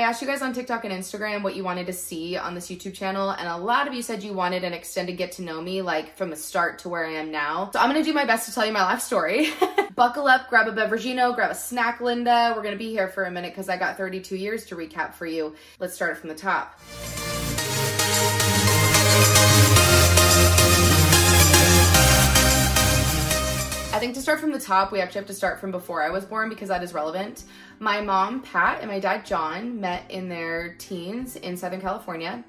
I asked you guys on TikTok and Instagram what you wanted to see on this YouTube channel, and a lot of you said you wanted an extended get to know me, like from the start to where I am now. So I'm gonna do my best to tell you my life story. Buckle up, grab a beverageino, grab a snack, Linda. We're gonna be here for a minute because I got 32 years to recap for you. Let's start from the top. Think to start from the top, we actually have to start from before I was born because that is relevant. My mom, Pat, and my dad, John, met in their teens in Southern California.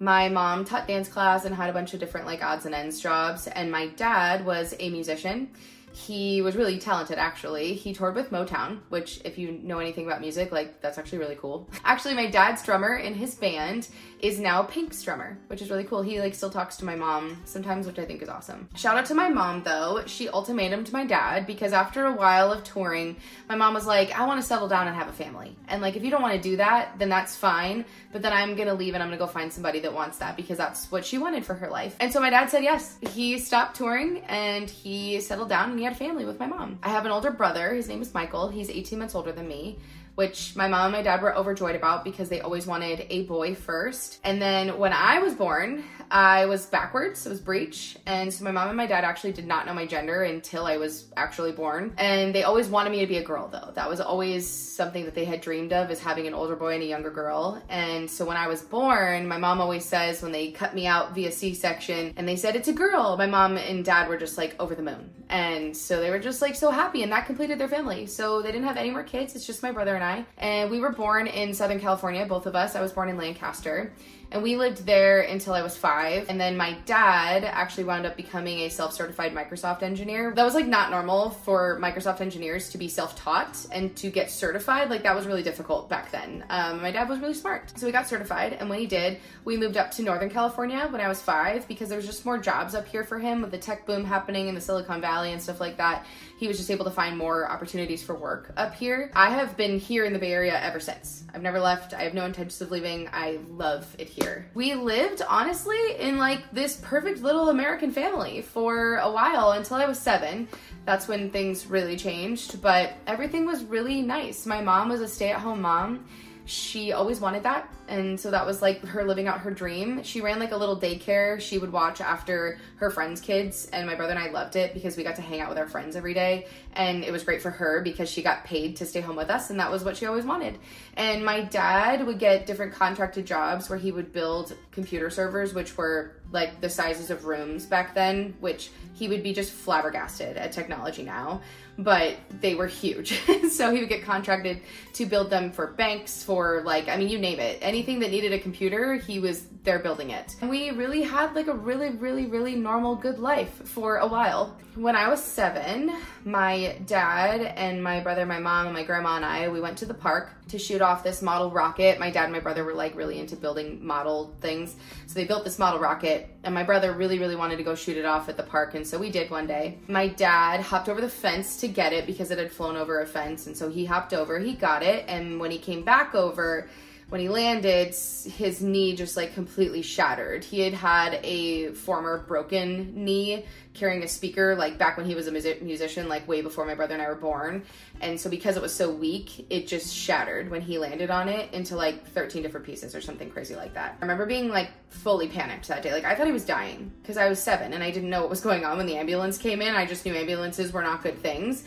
My mom taught dance class and had a bunch of different like odds and ends jobs, and my dad was a musician. He was really talented actually. He toured with Motown, which if you know anything about music, like that's actually really cool. Actually, my dad's drummer in his band is now Pink's drummer, which is really cool. He like still talks to my mom sometimes, which I think is awesome. Shout out to my mom though. She ultimatum to my dad because after a while of touring, my mom was like, "I want to settle down and have a family." And like if you don't want to do that, then that's fine, but then I'm to leave and I'm to go find somebody that wants that because that's what she wanted for her life. And so my dad said yes. He stopped touring and he settled down and had family with my mom. I have an older brother. His name is Michael. He's 18 months older than me which my mom and my dad were overjoyed about because they always wanted a boy first. And then when I was born, I was backwards, it was breech. And so my mom and my dad actually did not know my gender until I was actually born. And they always wanted me to be a girl though. That was always something that they had dreamed of is having an older boy and a younger girl. And so when I was born, my mom always says when they cut me out via C-section and they said it's a girl, my mom and dad were just like over the moon. And so they were just like so happy and that completed their family. So they didn't have any more kids. It's just my brother and I. And we were born in Southern California, both of us. I was born in Lancaster and we lived there until I was five. And then my dad actually wound up becoming a self certified Microsoft engineer. That was like not normal for Microsoft engineers to be self taught and to get certified. Like that was really difficult back then. Um, my dad was really smart. So he got certified. And when he did, we moved up to Northern California when I was five because there was just more jobs up here for him with the tech boom happening in the Silicon Valley and stuff like that. He was just able to find more opportunities for work up here. I have been here in the Bay Area ever since. I've never left. I have no intentions of leaving. I love it here. We lived honestly in like this perfect little American family for a while until I was seven. That's when things really changed, but everything was really nice. My mom was a stay at home mom she always wanted that and so that was like her living out her dream she ran like a little daycare she would watch after her friends kids and my brother and i loved it because we got to hang out with our friends every day and it was great for her because she got paid to stay home with us and that was what she always wanted and my dad would get different contracted jobs where he would build computer servers which were like the sizes of rooms back then which he would be just flabbergasted at technology now but they were huge. so he would get contracted to build them for banks, for like, I mean, you name it. Anything that needed a computer, he was there building it. And we really had like a really, really, really normal, good life for a while. When I was seven, my dad and my brother, my mom, and my grandma and I, we went to the park to shoot off this model rocket. My dad and my brother were like really into building model things. So they built this model rocket, and my brother really, really wanted to go shoot it off at the park. And so we did one day. My dad hopped over the fence to get it because it had flown over a fence. And so he hopped over, he got it. And when he came back over, when he landed, his knee just like completely shattered. He had had a former broken knee carrying a speaker, like back when he was a music- musician, like way before my brother and I were born. And so because it was so weak, it just shattered when he landed on it into like 13 different pieces or something crazy like that. I remember being like fully panicked that day. Like I thought he was dying because I was seven and I didn't know what was going on when the ambulance came in. I just knew ambulances were not good things.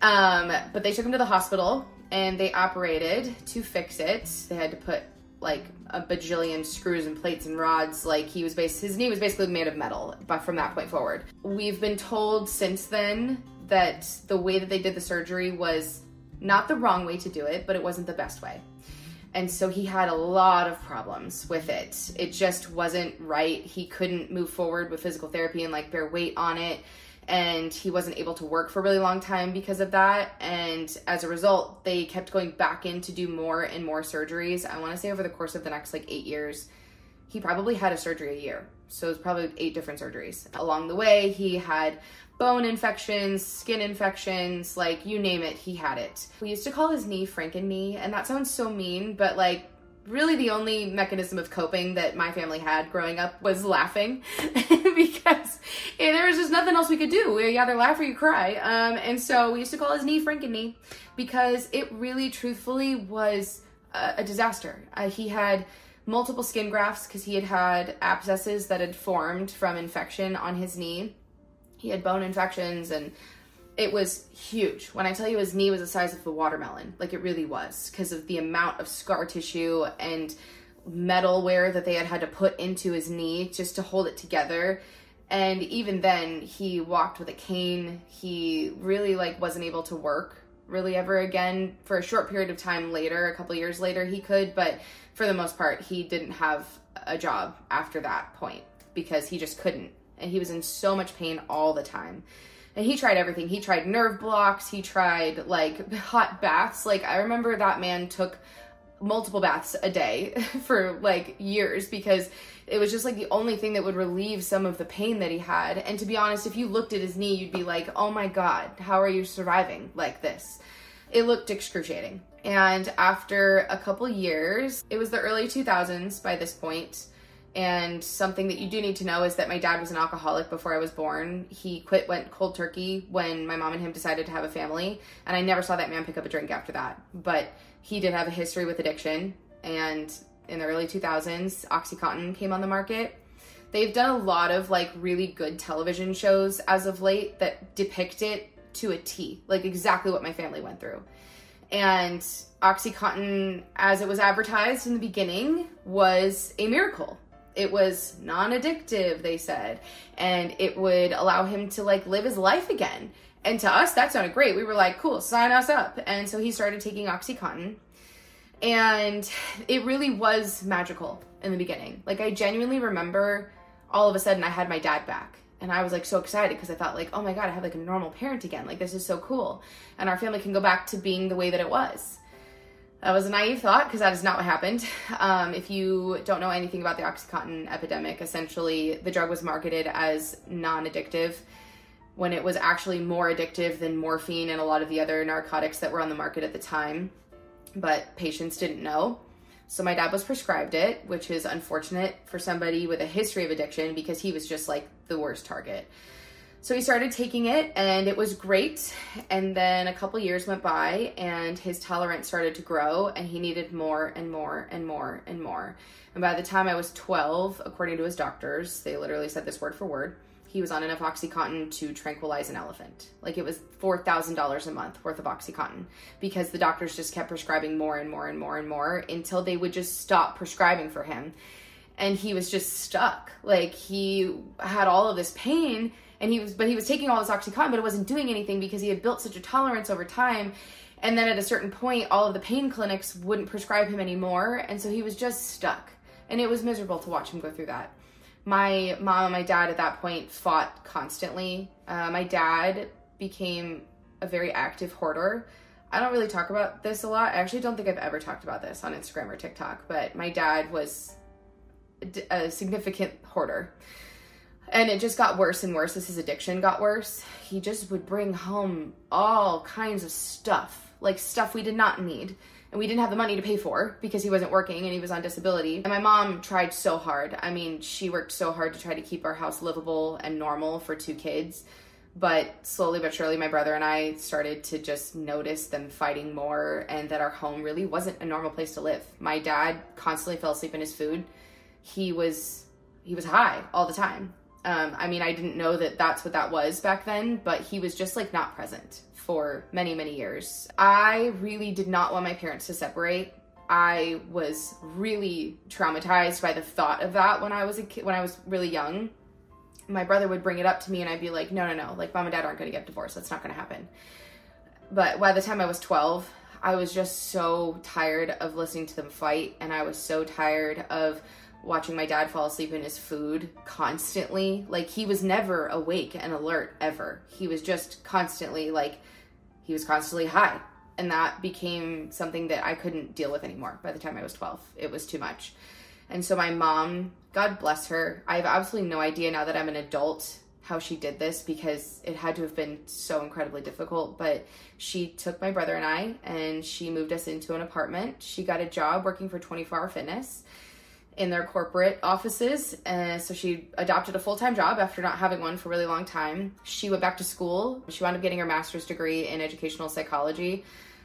Um, but they took him to the hospital and they operated to fix it. They had to put like a bajillion screws and plates and rods. Like he was based, his knee was basically made of metal. But from that point forward, we've been told since then that the way that they did the surgery was not the wrong way to do it, but it wasn't the best way. And so he had a lot of problems with it. It just wasn't right. He couldn't move forward with physical therapy and like bear weight on it and he wasn't able to work for a really long time because of that. And as a result they kept going back in to do more and more surgeries. I want to say over the course of the next like eight years he probably had a surgery a year. So it was probably eight different surgeries. Along the way he had bone infections skin infections like you name it he had it. We used to call his knee franken knee and that sounds so mean but like really the only mechanism of coping that my family had growing up was laughing because there was just nothing else we could do. We either laugh or you cry. Um, and so we used to call his knee Franken knee because it really truthfully was a, a disaster. Uh, he had multiple skin grafts because he had had abscesses that had formed from infection on his knee. He had bone infections and it was huge. When I tell you his knee was the size of a watermelon, like it really was because of the amount of scar tissue and metal wear that they had had to put into his knee just to hold it together. And even then, he walked with a cane. He really like wasn't able to work really ever again for a short period of time later, a couple years later he could, but for the most part he didn't have a job after that point because he just couldn't and he was in so much pain all the time and he tried everything. He tried nerve blocks, he tried like hot baths. Like I remember that man took multiple baths a day for like years because it was just like the only thing that would relieve some of the pain that he had. And to be honest, if you looked at his knee, you'd be like, "Oh my god, how are you surviving like this?" It looked excruciating. And after a couple years, it was the early 2000s by this point and something that you do need to know is that my dad was an alcoholic before I was born. He quit, went cold turkey when my mom and him decided to have a family. And I never saw that man pick up a drink after that. But he did have a history with addiction. And in the early 2000s, Oxycontin came on the market. They've done a lot of like really good television shows as of late that depict it to a T, like exactly what my family went through. And Oxycontin, as it was advertised in the beginning, was a miracle it was non-addictive they said and it would allow him to like live his life again. And to us that sounded great. We were like cool sign us up. And so he started taking oxycontin. And it really was magical in the beginning. Like i genuinely remember all of a sudden i had my dad back. And i was like so excited because i thought like oh my god i have like a normal parent again. Like this is so cool. And our family can go back to being the way that it was that was a naive thought because that is not what happened. Um, if you don't know anything about the Oxycontin epidemic, essentially the drug was marketed as non addictive when it was actually more addictive than morphine and a lot of the other narcotics that were on the market at the time. But patients didn't know. So my dad was prescribed it, which is unfortunate for somebody with a history of addiction because he was just like the worst target. So he started taking it and it was great. And then a couple years went by and his tolerance started to grow and he needed more and more and more and more. And by the time I was 12, according to his doctors, they literally said this word for word, he was on enough Oxycontin to tranquilize an elephant. Like it was $4,000 a month worth of Oxycontin because the doctors just kept prescribing more and more and more and more until they would just stop prescribing for him. And he was just stuck. Like he had all of this pain and he was but he was taking all this oxycontin but it wasn't doing anything because he had built such a tolerance over time. And then at a certain point all of the pain clinics wouldn't prescribe him anymore. And so he was just stuck. And it was miserable to watch him go through that. My mom and my dad at that point fought constantly. Uh, my dad became a very active hoarder. I don't really talk about this a lot. I actually don't think i've ever talked about this on instagram or tiktok but my dad was a significant hoarder and it just got worse and worse as his addiction got worse. He just would bring home all kinds of stuff, like stuff we did not need and we didn't have the money to pay for because he wasn't working and he was on disability. And my mom tried so hard. I mean, she worked so hard to try to keep our house livable and normal for two kids. But slowly but surely, my brother and I started to just notice them fighting more and that our home really wasn't a normal place to live. My dad constantly fell asleep in his food. He was he was high all the time um, I mean, I didn't know that that's what that was back then, but he was just like not present for many, many years. I really did not want my parents to separate. I was really traumatized by the thought of that when I was a kid, when I was really young. My brother would bring it up to me, and I'd be like, "No, no, no! Like, mom and dad aren't to get divorced. That's not to happen." But by the time I was 12, I was just so tired of listening to them fight, and I was so tired of watching my dad fall asleep in his food constantly. Like he was never awake and alert ever. He was just constantly like he was constantly high. And that became something that I couldn't deal with anymore by the time I was 12. It was too much. And so my mom, God bless her, I have absolutely no idea now that I'm an adult how she did this because it had to have been so incredibly difficult. But she took my brother and I and she moved us into an apartment. She got a job working for 24 Hour Fitness in their corporate offices. And so she adopted a full time job after not having one for a really long time. She went back to school. She wound up getting her master's degree in educational psychology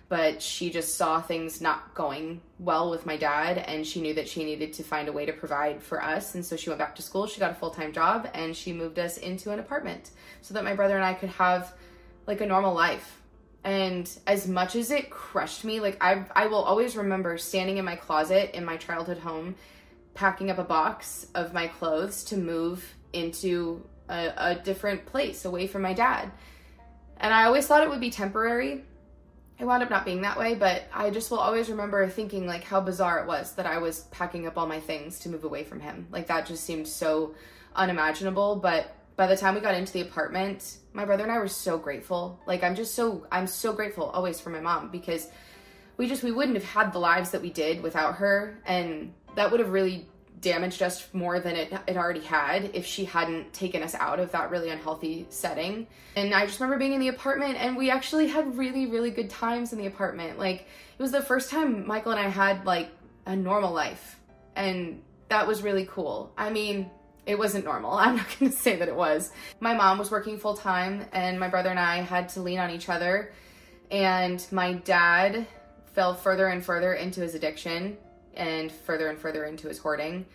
but she just saw things not going well with my dad and she knew that she needed to find a way to provide for us and so she went back to school she got a full-time job and she moved us into an apartment so that my brother and i could have like a normal life and as much as it crushed me like i i will always remember standing in my closet in my childhood home packing up a box of my clothes to move into a, a different place away from my dad and i always thought it would be temporary it wound up not being that way, but I just will always remember thinking like how bizarre it was that I was packing up all my things to move away from him. Like that just seemed so unimaginable. But by the time we got into the apartment, my brother and I were so grateful. Like I'm just so I'm so grateful always for my mom because we just we wouldn't have had the lives that we did without her and that would have really damaged us more than it, it already had if she hadn't taken us out of that really unhealthy setting. And I just remember being in the apartment and we actually had really, really good times in the apartment. Like it was the first time Michael and I had like a normal life. And that was really cool. I mean, it wasn't normal. I'm not to say that it was. My mom was working full time and my brother and I had to lean on each other. And my dad fell further and further into his addiction and further and further into his hoarding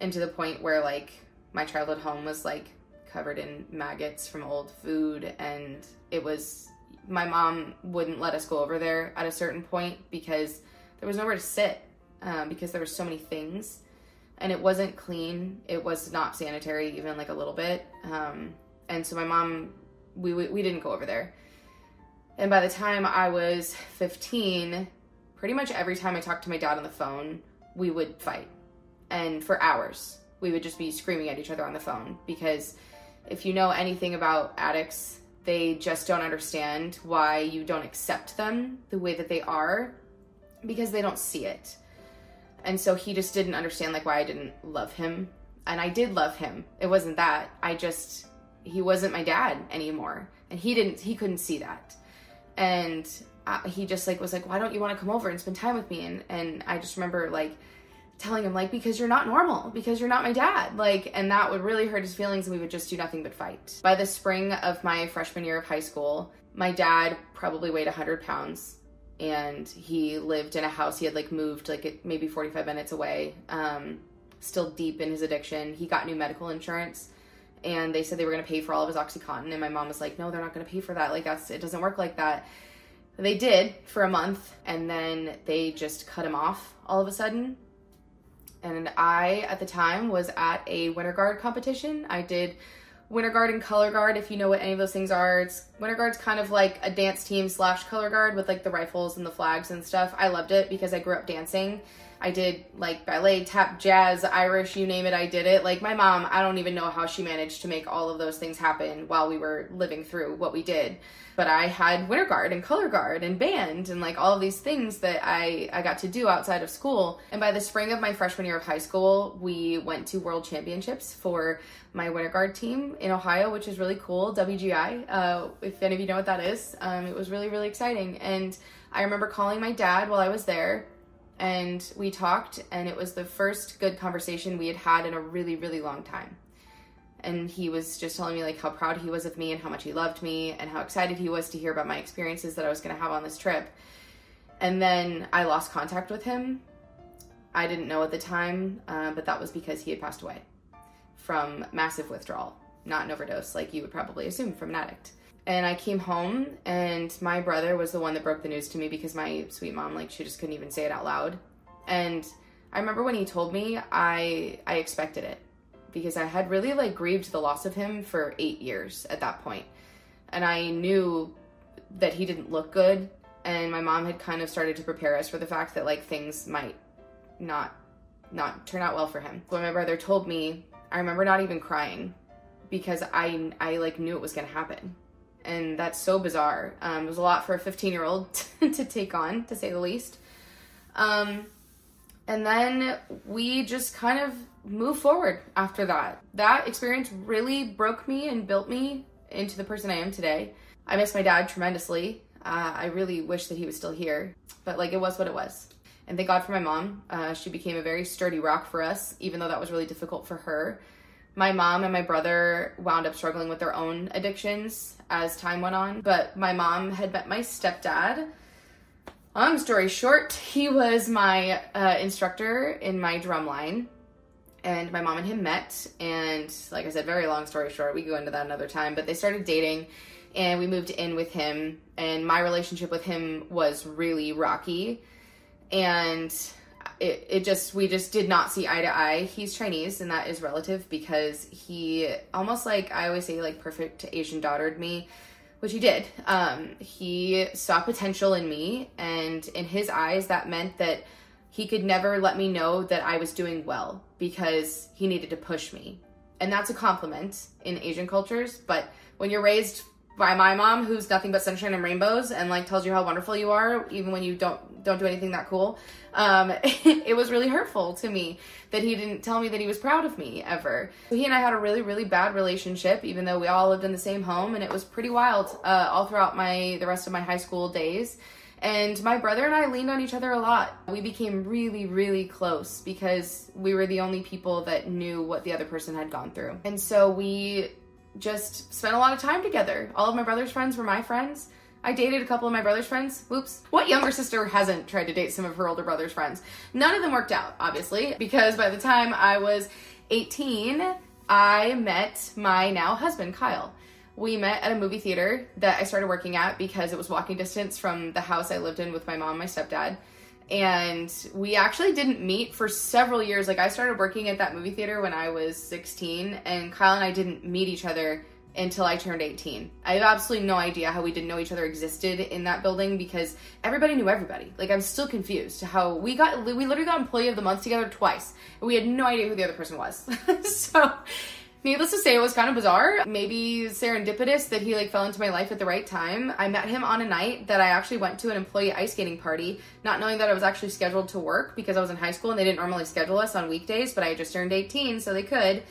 and to the point where like my childhood home was like covered in maggots from old food and it was my mom wouldn't let us go over there at a certain point because there was nowhere to sit um, because there were so many things and it wasn't clean it was not sanitary even like a little bit um, and so my mom we, we, we didn't go over there. And by the time i was 15 pretty much every time I talked to my dad on the phone, we would fight. And for hours, we would just be screaming at each other on the phone because if you know anything about addicts, they just don't understand why you don't accept them the way that they are because they don't see it. And so he just didn't understand like why I didn't love him. And I did love him. It wasn't that. I just he wasn't my dad anymore. And he didn't he couldn't see that. And he just like was like, why don't you want to come over and spend time with me? And and I just remember like telling him like because you're not normal because you're not my dad. Like and that would really hurt his feelings and we would just do nothing but fight. By the spring of my freshman year of high school my dad probably weighed 100 pounds and he lived in a house he had like moved like maybe 45 minutes away um, still deep in his addiction. He got new medical insurance and they said they were going to pay for all of his oxycontin and my mom was like no they're not going to pay for that like that's it doesn't work like that they did for a month and then they just cut him off all of a sudden. And I, at the time, was at a winter guard competition. I did winter guard and color guard, if you know what any of those things are. It's winter guard's kind of like a dance team slash color guard with like the rifles and the flags and stuff. I loved it because I grew up dancing. I did like ballet, tap, jazz, Irish, you name it, I did it. Like my mom, I don't even know how she managed to make all of those things happen while we were living through what we did but I had winter guard and color guard and band and like all of these things that I I got to do outside of school. And by the spring of my freshman year of high school, we went to world championships for my winter guard team in Ohio, which is really cool. WGI, uh, if any of you know what that is, um, it was really really exciting. And I remember calling my dad while I was there. And we talked, and it was the first good conversation we had had in a really, really long time and he was just telling me like how proud he was of me and how much he loved me and how excited he was to hear about my experiences that I was going to have on this trip. And then I lost contact with him. I didn't know at the time, uh, but that was because he had passed away from massive withdrawal, not an overdose like you would probably assume from an addict. And I came home, and my brother was the one that broke the news to me because my sweet mom, like, she just couldn't even say it out loud. And I remember when he told me, I I expected it because I had really like grieved the loss of him for eight years at that point. And I knew that he didn't look good. And my mom had kind of started to prepare us for the fact that like things might not not turn out well for him. When my brother told me, I remember not even crying because I I like knew it was gonna happen. And that's so bizarre. Um, it was a lot for a 15 year old to take on, to say the least. Um, and then we just kind of moved forward after that. That experience really broke me and built me into the person I am today. I miss my dad tremendously. Uh, I really wish that he was still here, but like it was what it was. And thank God for my mom. Uh, she became a very sturdy rock for us, even though that was really difficult for her. My mom and my brother wound up struggling with their own addictions as time went on, but my mom had met my stepdad. Long story short, he was my uh, instructor in my drum line and my mom and him met and like i said very long story short we go into that another time but they started dating and we moved in with him and my relationship with him was really rocky and it, it just we just did not see eye to eye he's chinese and that is relative because he almost like i always say like perfect asian daughtered me which he did um, he saw potential in me and in his eyes that meant that he could never let me know that I was doing well because he needed to push me. And that's a compliment in Asian cultures, but when you're raised by my mom who's nothing but sunshine and rainbows and like tells you how wonderful you are even when you don't don't do anything that cool um, it was really hurtful to me that he didn't tell me that he was proud of me ever he and i had a really really bad relationship even though we all lived in the same home and it was pretty wild uh, all throughout my the rest of my high school days and my brother and I leaned on each other a lot. We became really, really close because we were the only people that knew what the other person had gone through. And so we just spent a lot of time together. All of my brother's friends were my friends. I dated a couple of my brother's friends. Whoops. What younger sister hasn't tried to date some of her older brother's friends? None of them worked out, obviously, because by the time I was 18, I met my now husband, Kyle we met at a movie theater that I started working at because it was walking distance from the house I lived in with my mom and my stepdad. And we actually didn't meet for several years. Like, I started working at that movie theater when I was 16, and Kyle and I didn't meet each other until I turned 18. I have absolutely no idea how we didn't know each other existed in that building because everybody knew everybody. Like I'm still confused how we got we literally got employee of the month together twice and we had no idea who the other person was. so Needless to say, it was kind of bizarre. Maybe serendipitous that he like fell into my life at the right time. I met him on a night that I actually went to an employee ice skating party, not knowing that I was actually scheduled to work because I was in high school and they didn't normally schedule us on weekdays, but I just turned 18, so they could.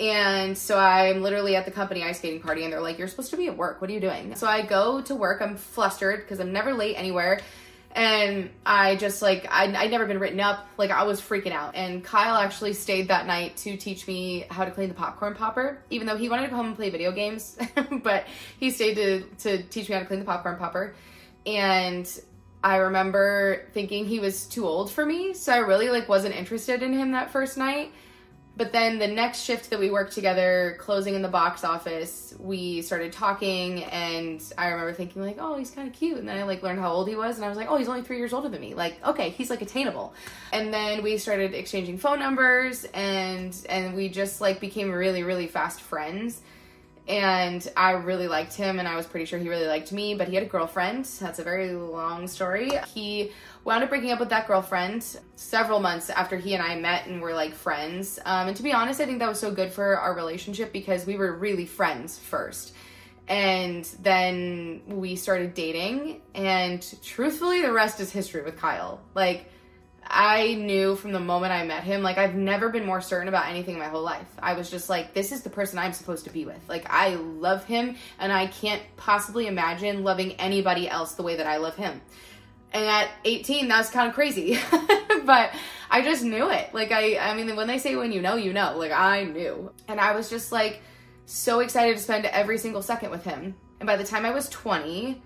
And so I'm literally at the company ice skating party, and they're like, You're supposed to be at work. What are you doing? So I go to work. I'm flustered because I'm never late anywhere and I just like I I'd never been written up. Like I was freaking out. And Kyle actually stayed that night to teach me how to clean the popcorn popper even though he wanted to come and play video games. But he stayed to to teach me how to clean the popcorn popper. And I remember thinking he was too old for me. So I really like wasn't interested in him that first night but then the next shift that we worked together, closing in the box office, we started talking, and I remember thinking like, "Oh, he's kind of cute." And then I like learned how old he was, and I was like, "Oh, he's only three years older than me." Like, okay, he's like attainable. And then we started exchanging phone numbers, and and we just like became really really fast friends and I really liked him, and I was pretty sure he really liked me, but he had a girlfriend. That's a very long story. He wound up breaking up with that girlfriend several months after he and I met and were like friends. Um, and to be honest, I think that was so good for our relationship because we were really friends first. And then we started dating, and truthfully, the rest is history with Kyle. Like, I knew from the moment I met him, like I've never been more certain about anything in my whole life. I was just like, this is the person I'm supposed to be with. Like I love him and I can't possibly imagine loving anybody else the way that I love him. And at 18, that's kind of crazy. but I just knew it. Like I I mean when they say when you know, you know. Like I knew. And I was just like so excited to spend every single second with him. And by the time I was 20,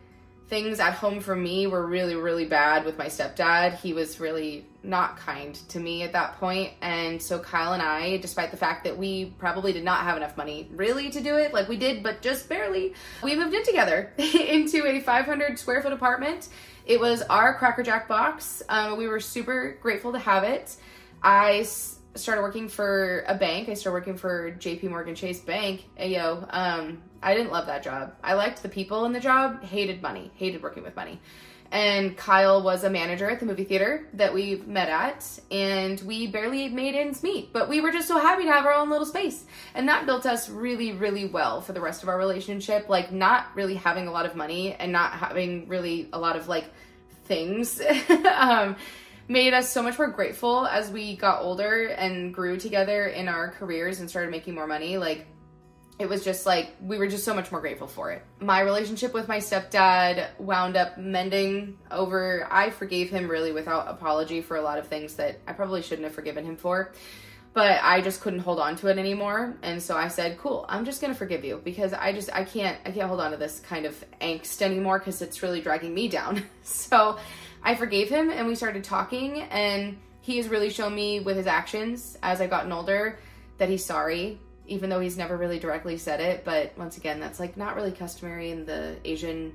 things at home for me were really, really bad with my stepdad. He was really not kind to me at that point. And so Kyle and I, despite the fact that we probably did not have enough money really to do it, like we did, but just barely, we moved in together into a 500 square foot apartment. It was our Cracker Jack box. Um, we were super grateful to have it. I started working for a bank. I started working for JP Morgan Chase Bank. Ayo. Um, I didn't love that job. I liked the people in the job, hated money, hated working with money. And Kyle was a manager at the movie theater that we met at, and we barely made ends meet. But we were just so happy to have our own little space. And that built us really, really well for the rest of our relationship. Like, not really having a lot of money and not having really a lot of like things um, made us so much more grateful as we got older and grew together in our careers and started making more money. Like, it was just like we were just so much more grateful for it. My relationship with my stepdad wound up mending over. I forgave him really without apology for a lot of things that I probably shouldn't have forgiven him for. But I just couldn't hold on to it anymore. And so I said, "Cool, I'm just going to forgive you because I just I can't I can't hold on to this kind of angst anymore cuz it's really dragging me down." so I forgave him and we started talking and he has really shown me with his actions as I've gotten older that he's sorry, even though he's never really directly said it. But once again, that's like not really customary in the Asian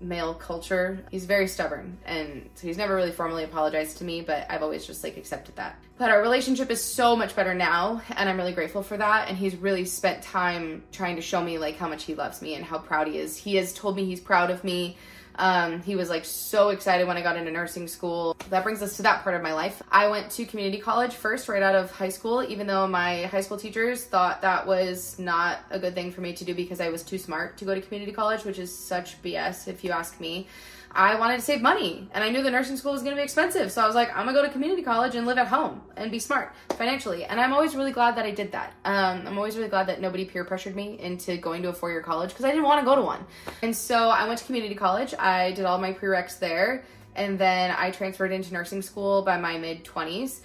male culture. He's very stubborn and so he's never really formally apologized to me, but I've always just like accepted that. But our relationship is so much better now and I'm really grateful for that and he's really spent time trying to show me like how much he loves me and how proud he is. He has told me he's proud of me um, he was like so excited when I got into nursing school. That brings us to that part of my life. I went to community college first, right out of high school, even though my high school teachers thought that was not a good thing for me to do because I was too smart to go to community college, which is such BS if you ask me. I wanted to save money and I knew the nursing school was going to be expensive. So I was like, I'm going to go to community college and live at home and be smart financially. And I'm always really glad that I did that. Um, I'm always really glad that nobody peer pressured me into going to a four year college because I didn't want to go to one. And so I went to community college. I did all my prereqs there. And then I transferred into nursing school by my mid 20s.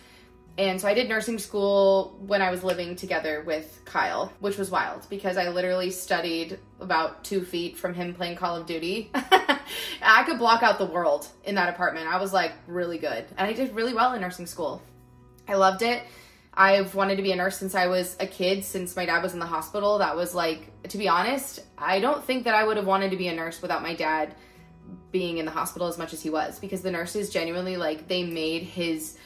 And so I did nursing school when I was living together with Kyle, which was wild because I literally studied about two feet from him playing Call of Duty. I could block out the world in that apartment. I was like really good. And I did really well in nursing school. I loved it. I've wanted to be a nurse since I was a kid, since my dad was in the hospital. That was like, to be honest, I don't think that I would have wanted to be a nurse without my dad being in the hospital as much as he was because the nurses genuinely, like, they made his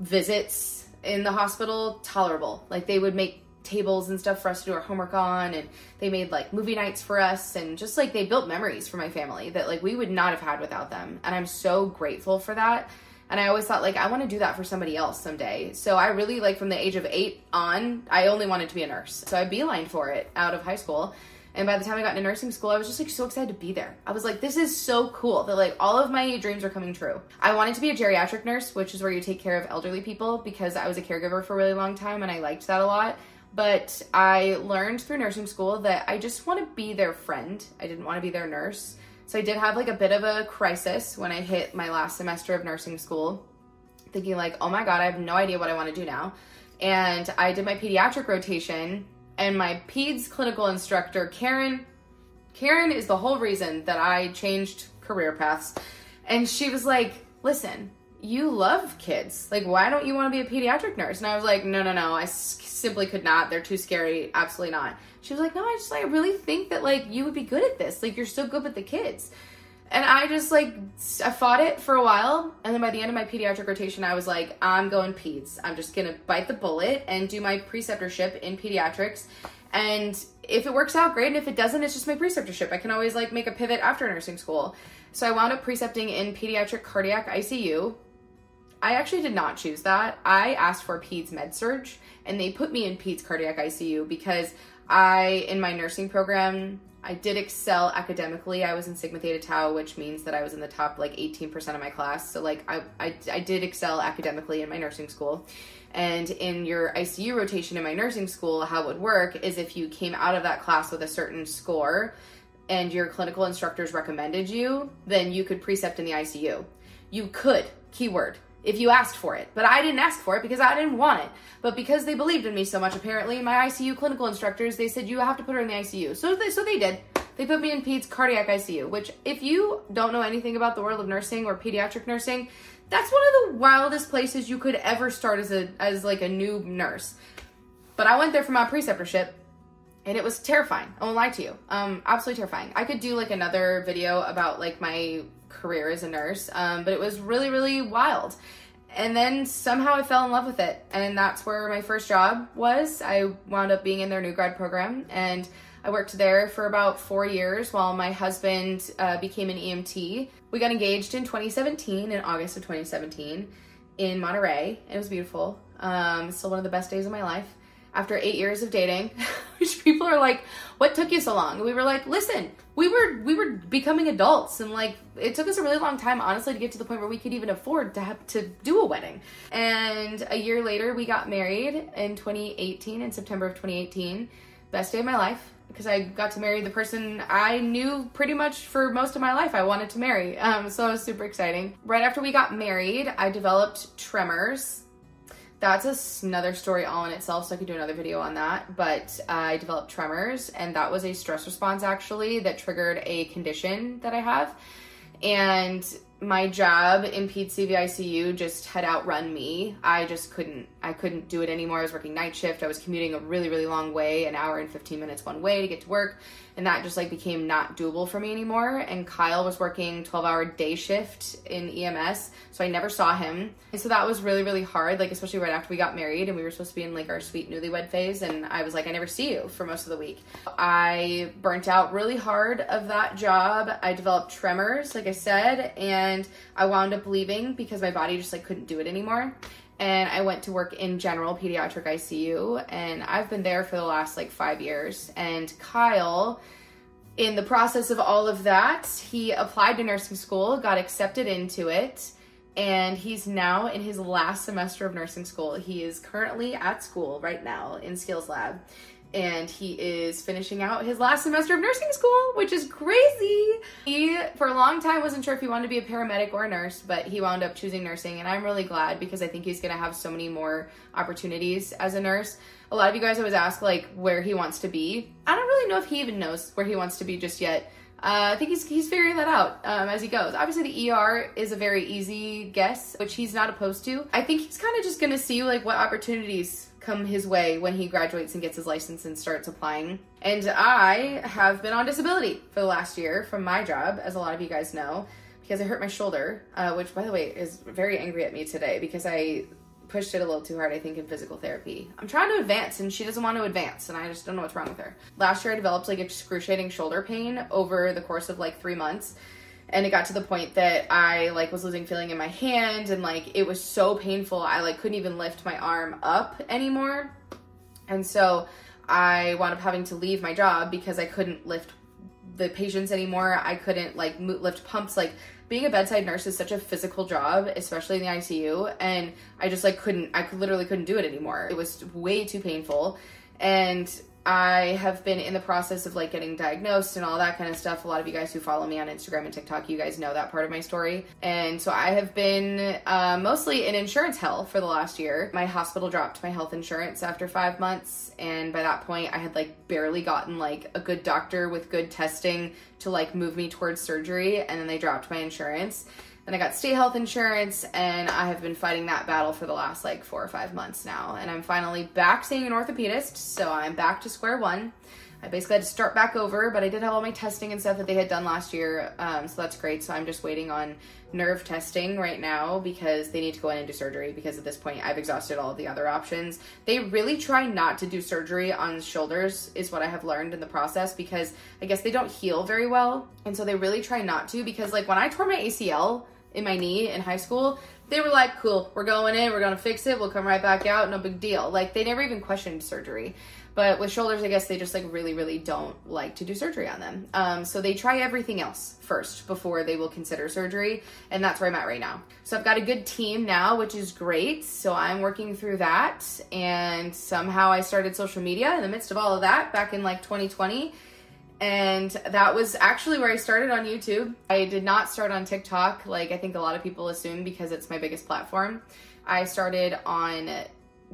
visits in the hospital tolerable. Like they would make tables and stuff for us to do our homework on and they made like movie nights for us and just like they built memories for my family that like we would not have had without them. And I'm so grateful for that. And I always thought like I want to do that for somebody else someday. So I really like from the age of 8 on, I only wanted to be a nurse. So I beeline for it out of high school and by the time I got into nursing school, I was just like so excited to be there. I was like, this is so cool that like all of my dreams are coming true. I wanted to be a geriatric nurse, which is where you take care of elderly people because I was a caregiver for a really long time and I liked that a lot. But I learned through nursing school that I just want to be their friend. I didn't want to be their nurse. So I did have like a bit of a crisis when I hit my last semester of nursing school, thinking like, oh my God, I have no idea what I want to do now. And I did my pediatric rotation and my peds clinical instructor Karen. Karen is the whole reason that I changed career paths. And she was like listen you love kids. Like why don't you want to be a pediatric nurse? And I was like no no no. I s- simply could not. They're too scary. Absolutely not. She was like no I just like really think that like you would be good at this. Like you're so good with the kids and I just like I fought it for a while, and then by the end of my pediatric rotation, I was like, I'm going peds. I'm just gonna bite the bullet and do my preceptorship in pediatrics. And if it works out, great. And if it doesn't, it's just my preceptorship. I can always like make a pivot after nursing school. So I wound up precepting in pediatric cardiac ICU. I actually did not choose that. I asked for peds med surg and they put me in peds cardiac ICU because I, in my nursing program, I did excel academically. I was in Sigma Theta Tau, which means that I was in the top like 18% of my class. So like I, I, I did excel academically in my nursing school. And in your ICU rotation in my nursing school, how it would work is if you came out of that class with a certain score and your clinical instructors recommended you, then you could precept in the ICU. You could, keyword if you asked for it. But I didn't ask for it because I didn't want it. But because they believed in me so much, apparently, my ICU clinical instructors, they said, you have to put her in the ICU. So they, so they did. They put me in peds cardiac ICU, which if you don't know anything about the world of nursing or pediatric nursing, that's one of the wildest places you could ever start as a as like a new nurse. But I went there for my preceptorship and it was terrifying. I won't lie to you. Um, absolutely terrifying. I could do like another video about like my career as a nurse, um, but it was really, really wild. And then somehow I fell in love with it, and that's where my first job was. I wound up being in their new grad program, and I worked there for about four years while my husband uh, became an EMT. We got engaged in 2017, in August of 2017, in Monterey. It was beautiful. Um, still one of the best days of my life after eight years of dating, which people are like, "What took you so long?" And we were like, "Listen, we were we were becoming adults, and like it took us a really long time, honestly, to get to the point where we could even afford to have to do a wedding." And a year later, we got married in 2018, in September of 2018. Best day of my life because I got to marry the person I knew pretty much for most of my life I wanted to marry. Um, so it was super exciting. Right after we got married, I developed tremors that's another story all in itself, so I could do another video on that. But I developed tremors, and that was a stress response actually that triggered a condition that I have. And my job in Peds CVICU just had outrun me. I just couldn't I couldn't do it anymore. I was working night shift. I was commuting a really really long way, an hour and 15 minutes one way to get to work, and that just like became not doable for me anymore. And Kyle was working 12-hour day shift in EMS, so I never saw him. And so that was really really hard, like especially right after we got married and we were supposed to be in like our sweet newlywed phase and I was like I never see you for most of the week. I burnt out really hard of that job. I developed tremors, like I said, and I wound up leaving because my body just like couldn't do it anymore. And I went to work in general pediatric ICU, and I've been there for the last like five years. And Kyle, in the process of all of that, he applied to nursing school, got accepted into it, and he's now in his last semester of nursing school. He is currently at school right now in Skills Lab and he is finishing out his last semester of nursing school, which is crazy. He, for a long time, wasn't sure if he wanted to be a paramedic or a nurse, but he wound up choosing nursing, and I'm really glad because I think he's gonna have so many more opportunities as a nurse. A lot of you guys always ask, like, where he wants to be. I don't really know if he even knows where he wants to be just yet. Uh, I think he's he's figuring that out um, as he goes. Obviously, the ER is a very easy guess, which he's not opposed to. I think he's kind of just gonna see like what opportunities come his way when he graduates and gets his license and starts applying. And I have been on disability for the last year from my job, as a lot of you guys know, because I hurt my shoulder, uh, which, by the way, is very angry at me today because I pushed it a little too hard, I think, in physical therapy. I'm trying to advance and she doesn't want to advance, and I just don't know what's wrong with her. Last year, I developed like excruciating shoulder pain over the course of like three months and it got to the point that I like was losing feeling in my hand and like it was so painful I like couldn't even lift my arm up anymore. And so I wound up having to leave my job because I couldn't lift the patients anymore. I couldn't like lift pumps like being a bedside nurse is such a physical job, especially in the ICU, and I just like couldn't I literally couldn't do it anymore. It was way too painful. And I have been in the process of like getting diagnosed and all that kind of stuff. A lot of you guys who follow me on Instagram and TikTok, you guys know that part of my story. And so I have been uh, mostly in insurance hell for the last year. My hospital dropped my health insurance after five months. And by that point, I had like barely gotten like a good doctor with good testing to like move me towards surgery. And then they dropped my insurance. Then I got state health insurance, and I have been fighting that battle for the last like four or five months now. And I'm finally back seeing an orthopedist, so I'm back to square one. I basically had to start back over, but I did have all my testing and stuff that they had done last year, um, so that's great. So I'm just waiting on nerve testing right now because they need to go in and do surgery because at this point I've exhausted all of the other options. They really try not to do surgery on shoulders, is what I have learned in the process because I guess they don't heal very well. And so they really try not to because, like, when I tore my ACL, in my knee in high school, they were like, cool, we're going in, we're going to fix it, we'll come right back out, no big deal. Like, they never even questioned surgery. But with shoulders, I guess they just like really, really don't like to do surgery on them. Um, so they try everything else first before they will consider surgery. And that's where I'm at right now. So I've got a good team now, which is great. So I'm working through that. And somehow I started social media in the midst of all of that back in like 2020 and that was actually where I started on YouTube. I did not start on TikTok, like I think a lot of people assume because it's my biggest platform. I started on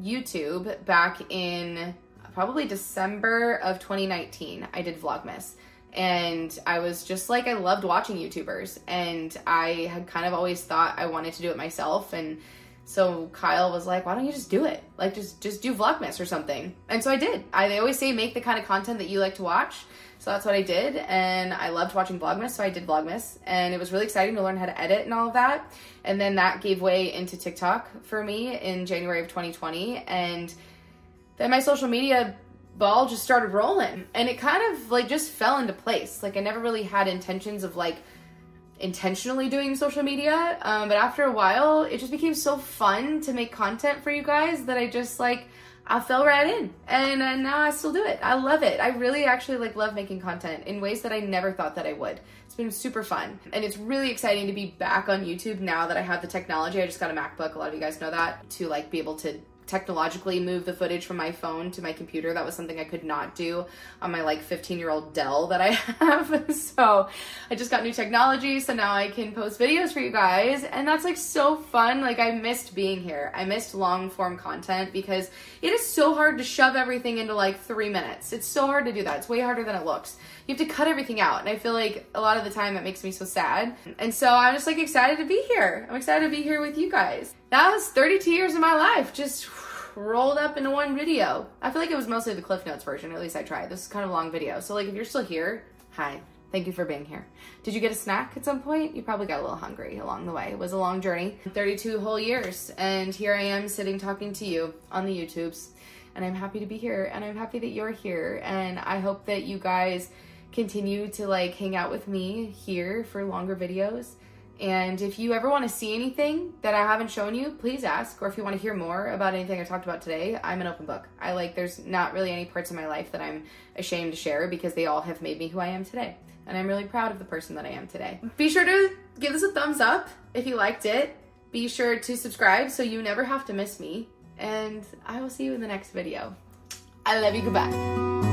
YouTube back in probably December of 2019. I did Vlogmas. And I was just like, I loved watching YouTubers. And I had kind of always thought I wanted to do it myself. And so Kyle was like, "Why don't you just do it? Like just just do Vlogmas or something." And so I did. I they always say make the kind of content that you like to watch. So that's what I did, and I loved watching Vlogmas, so I did Vlogmas, and it was really exciting to learn how to edit and all of that. And then that gave way into TikTok for me in January of 2020, and then my social media ball just started rolling, and it kind of like just fell into place. Like I never really had intentions of like intentionally doing social media, um, but after a while, it just became so fun to make content for you guys that I just like I fell right in and now I still do it. I love it. I really actually like love making content in ways that I never thought that I would. It's been super fun and it's really exciting to be back on YouTube now that I have the technology. I just got a MacBook. A lot of you guys know that to like be able to technologically move the footage from my phone to my computer. That was something I could not do on my like 15 year old Dell that I have. so I just got new technology. So now I can post videos for you guys. And that's like so fun. Like I missed being here. I missed long form content because it is so hard to shove everything into like three minutes. It's so hard to do that. It's way harder than it looks. You have to cut everything out. And I feel like a lot of the time that makes me so sad. And so I'm just like excited to be here. I'm excited to be here with you guys. That was 32 years of my life just rolled up into one video. I feel like it was mostly the Cliff Notes version, at least I tried. This is kind of a long video. So like if you're still here, hi. Thank you for being here. Did you get a snack at some point? You probably got a little hungry along the way. It was a long journey, 32 whole years, and here I am sitting talking to you on the YouTubes. And I'm happy to be here, and I'm happy that you're here, and I hope that you guys continue to like hang out with me here for longer videos. And if you ever want to see anything that I haven't shown you, please ask. Or if you want to hear more about anything I talked about today, I'm an open book. I like, there's not really any parts of my life that I'm ashamed to share because they all have made me who I am today. And I'm really proud of the person that I am today. Be sure to give this a thumbs up if you liked it. Be sure to subscribe so you never have to miss me. And I will see you in the next video. I love you. Goodbye.